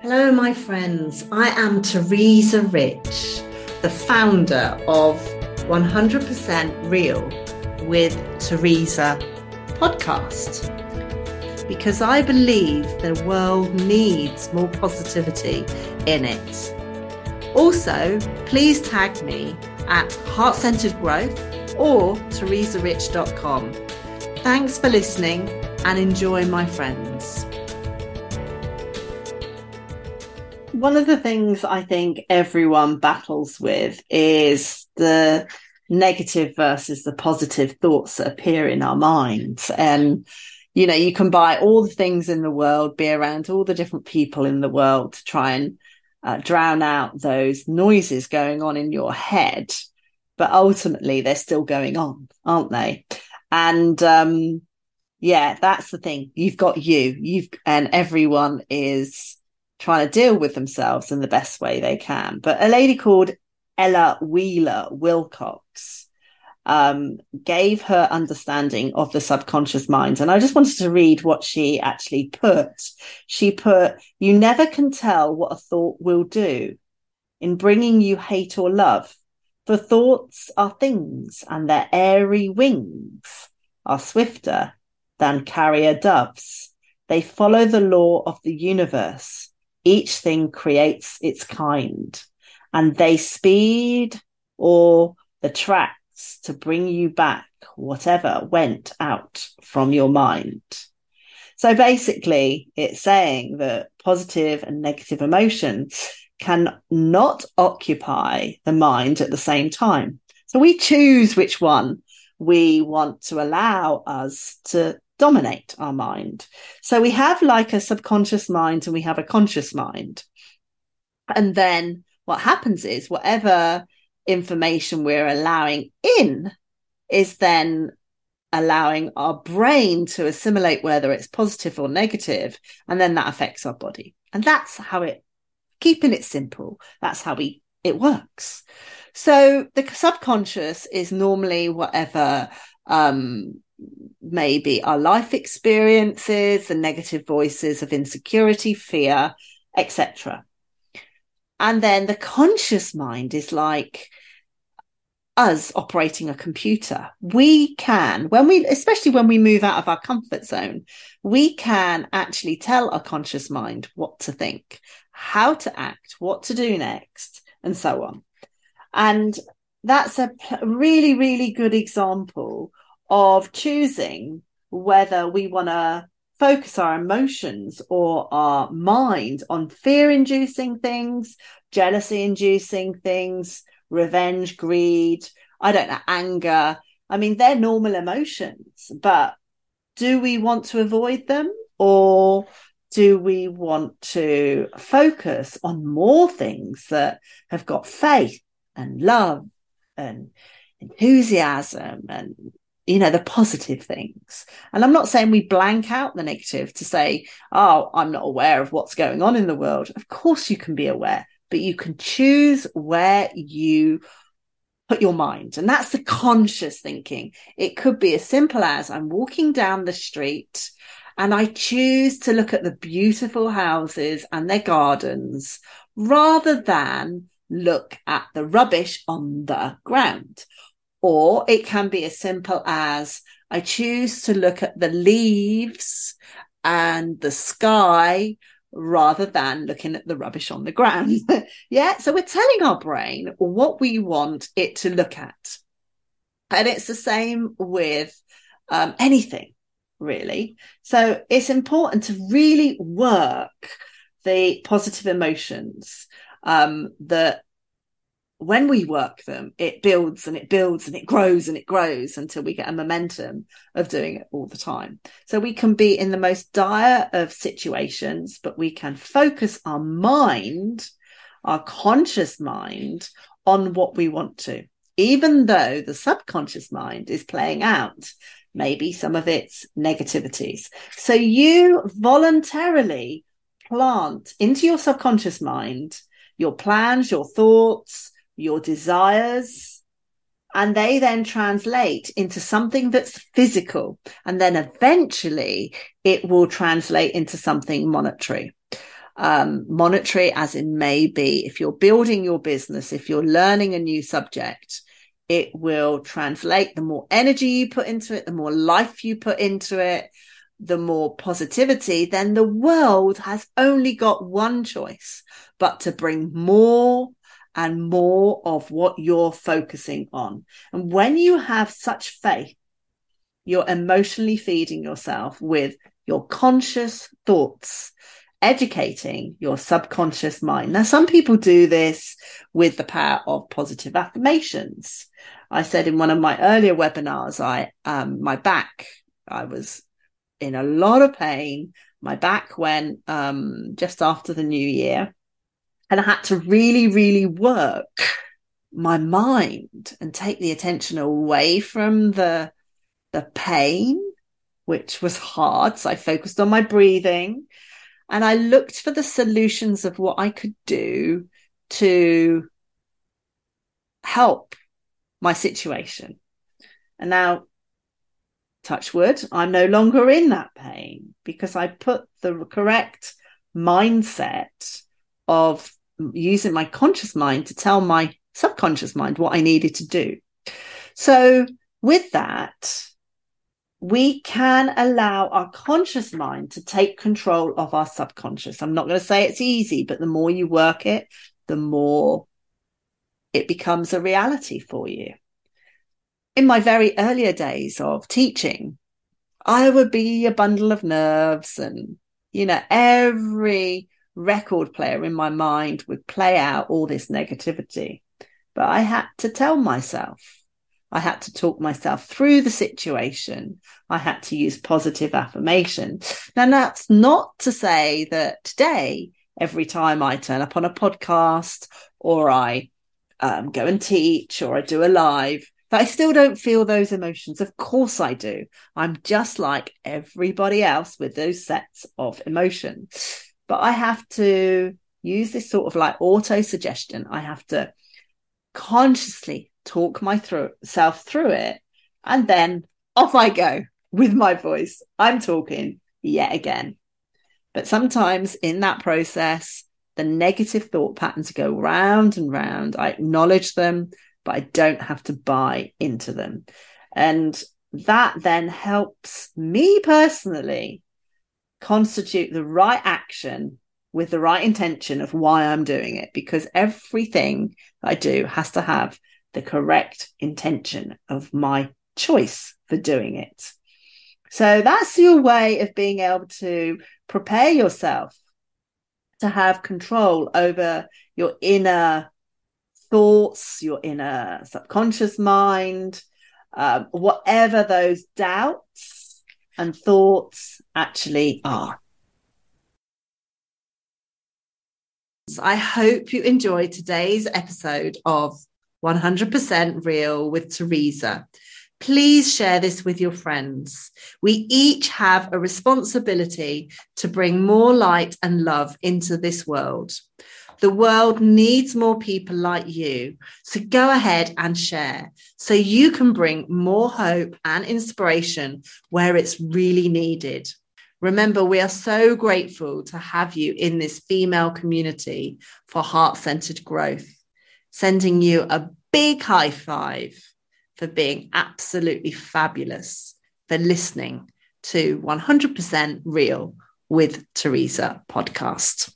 Hello, my friends. I am Teresa Rich, the founder of 100% Real with Teresa podcast. Because I believe the world needs more positivity in it. Also, please tag me at Heart Centered Growth or teresarich.com. Thanks for listening and enjoy, my friends. One of the things I think everyone battles with is the negative versus the positive thoughts that appear in our minds. And, you know, you can buy all the things in the world, be around all the different people in the world to try and uh, drown out those noises going on in your head. But ultimately, they're still going on, aren't they? And, um, yeah, that's the thing. You've got you, you've, and everyone is trying to deal with themselves in the best way they can. But a lady called Ella Wheeler Wilcox um, gave her understanding of the subconscious mind. And I just wanted to read what she actually put. She put, You never can tell what a thought will do in bringing you hate or love. For thoughts are things, and their airy wings are swifter than carrier doves. They follow the law of the universe each thing creates its kind and they speed or the tracks to bring you back whatever went out from your mind. So basically, it's saying that positive and negative emotions can not occupy the mind at the same time. So we choose which one we want to allow us to dominate our mind. So we have like a subconscious mind and we have a conscious mind. And then what happens is whatever information we're allowing in is then allowing our brain to assimilate whether it's positive or negative, and then that affects our body. And that's how it, keeping it simple, that's how we it works. So the subconscious is normally whatever um, maybe our life experiences, the negative voices of insecurity, fear, etc. And then the conscious mind is like us operating a computer. We can, when we, especially when we move out of our comfort zone, we can actually tell our conscious mind what to think, how to act, what to do next, and so on. And that's a really, really good example of choosing whether we want to focus our emotions or our mind on fear inducing things, jealousy inducing things, revenge, greed, I don't know, anger. I mean, they're normal emotions, but do we want to avoid them or do we want to focus on more things that have got faith and love and enthusiasm and you know, the positive things. And I'm not saying we blank out the negative to say, oh, I'm not aware of what's going on in the world. Of course, you can be aware, but you can choose where you put your mind. And that's the conscious thinking. It could be as simple as I'm walking down the street and I choose to look at the beautiful houses and their gardens rather than look at the rubbish on the ground or it can be as simple as I choose to look at the leaves and the sky rather than looking at the rubbish on the ground. yeah. So we're telling our brain what we want it to look at. And it's the same with um, anything, really. So it's important to really work the positive emotions um, that when we work them, it builds and it builds and it grows and it grows until we get a momentum of doing it all the time. So we can be in the most dire of situations, but we can focus our mind, our conscious mind on what we want to, even though the subconscious mind is playing out maybe some of its negativities. So you voluntarily plant into your subconscious mind your plans, your thoughts, your desires, and they then translate into something that's physical. And then eventually it will translate into something monetary. um, monetary as it may be, if you're building your business, if you're learning a new subject, it will translate. The more energy you put into it, the more life you put into it, the more positivity, then the world has only got one choice, but to bring more and more of what you're focusing on. And when you have such faith, you're emotionally feeding yourself with your conscious thoughts, educating your subconscious mind. Now, some people do this with the power of positive affirmations. I said in one of my earlier webinars, I, um, my back, I was in a lot of pain. My back went, um, just after the new year and I had to really, really work my mind and take the attention away from the, the pain, which was hard. So I focused on my breathing and I looked for the solutions of what I could do to help my situation. And now, touch wood, I'm no longer in that pain because I put the correct mindset of using my conscious mind to tell my subconscious mind what I needed to do. So with that, we can allow our conscious mind to take control of our subconscious. I'm not going to say it's easy, but the more you work it, the more it becomes a reality for you. In my very earlier days of teaching, I would be a bundle of nerves and, you know, every record player in my mind would play out all this negativity. But I had to tell myself, I had to talk myself through the situation. I had to use positive affirmation. Now, that's not to say that today, every time I turn up on a podcast or I um, go and teach or I do a live, that I still don't feel those emotions. Of course I do. I'm just like everybody else with those sets of emotions but I have to use this sort of like auto suggestion. I have to consciously talk myself through it. And then off I go with my voice. I'm talking yet again. But sometimes in that process, the negative thought patterns go round and round. I acknowledge them, but I don't have to buy into them. And that then helps me personally constitute the right action with the right intention of why I'm doing it because everything I do has to have the correct intention of my choice for doing it. So that's your way of being able to prepare yourself to have control over your inner thoughts, your inner subconscious mind, uh, whatever those doubts and thoughts actually are. I hope you enjoyed today's episode of 100% Real with Teresa. Please share this with your friends. We each have a responsibility to bring more light and love into this world. The world needs more people like you. So go ahead and share so you can bring more hope and inspiration where it's really needed. Remember, we are so grateful to have you in this female community for heart centered growth. Sending you a big high five for being absolutely fabulous, for listening to 100% Real with Teresa podcast.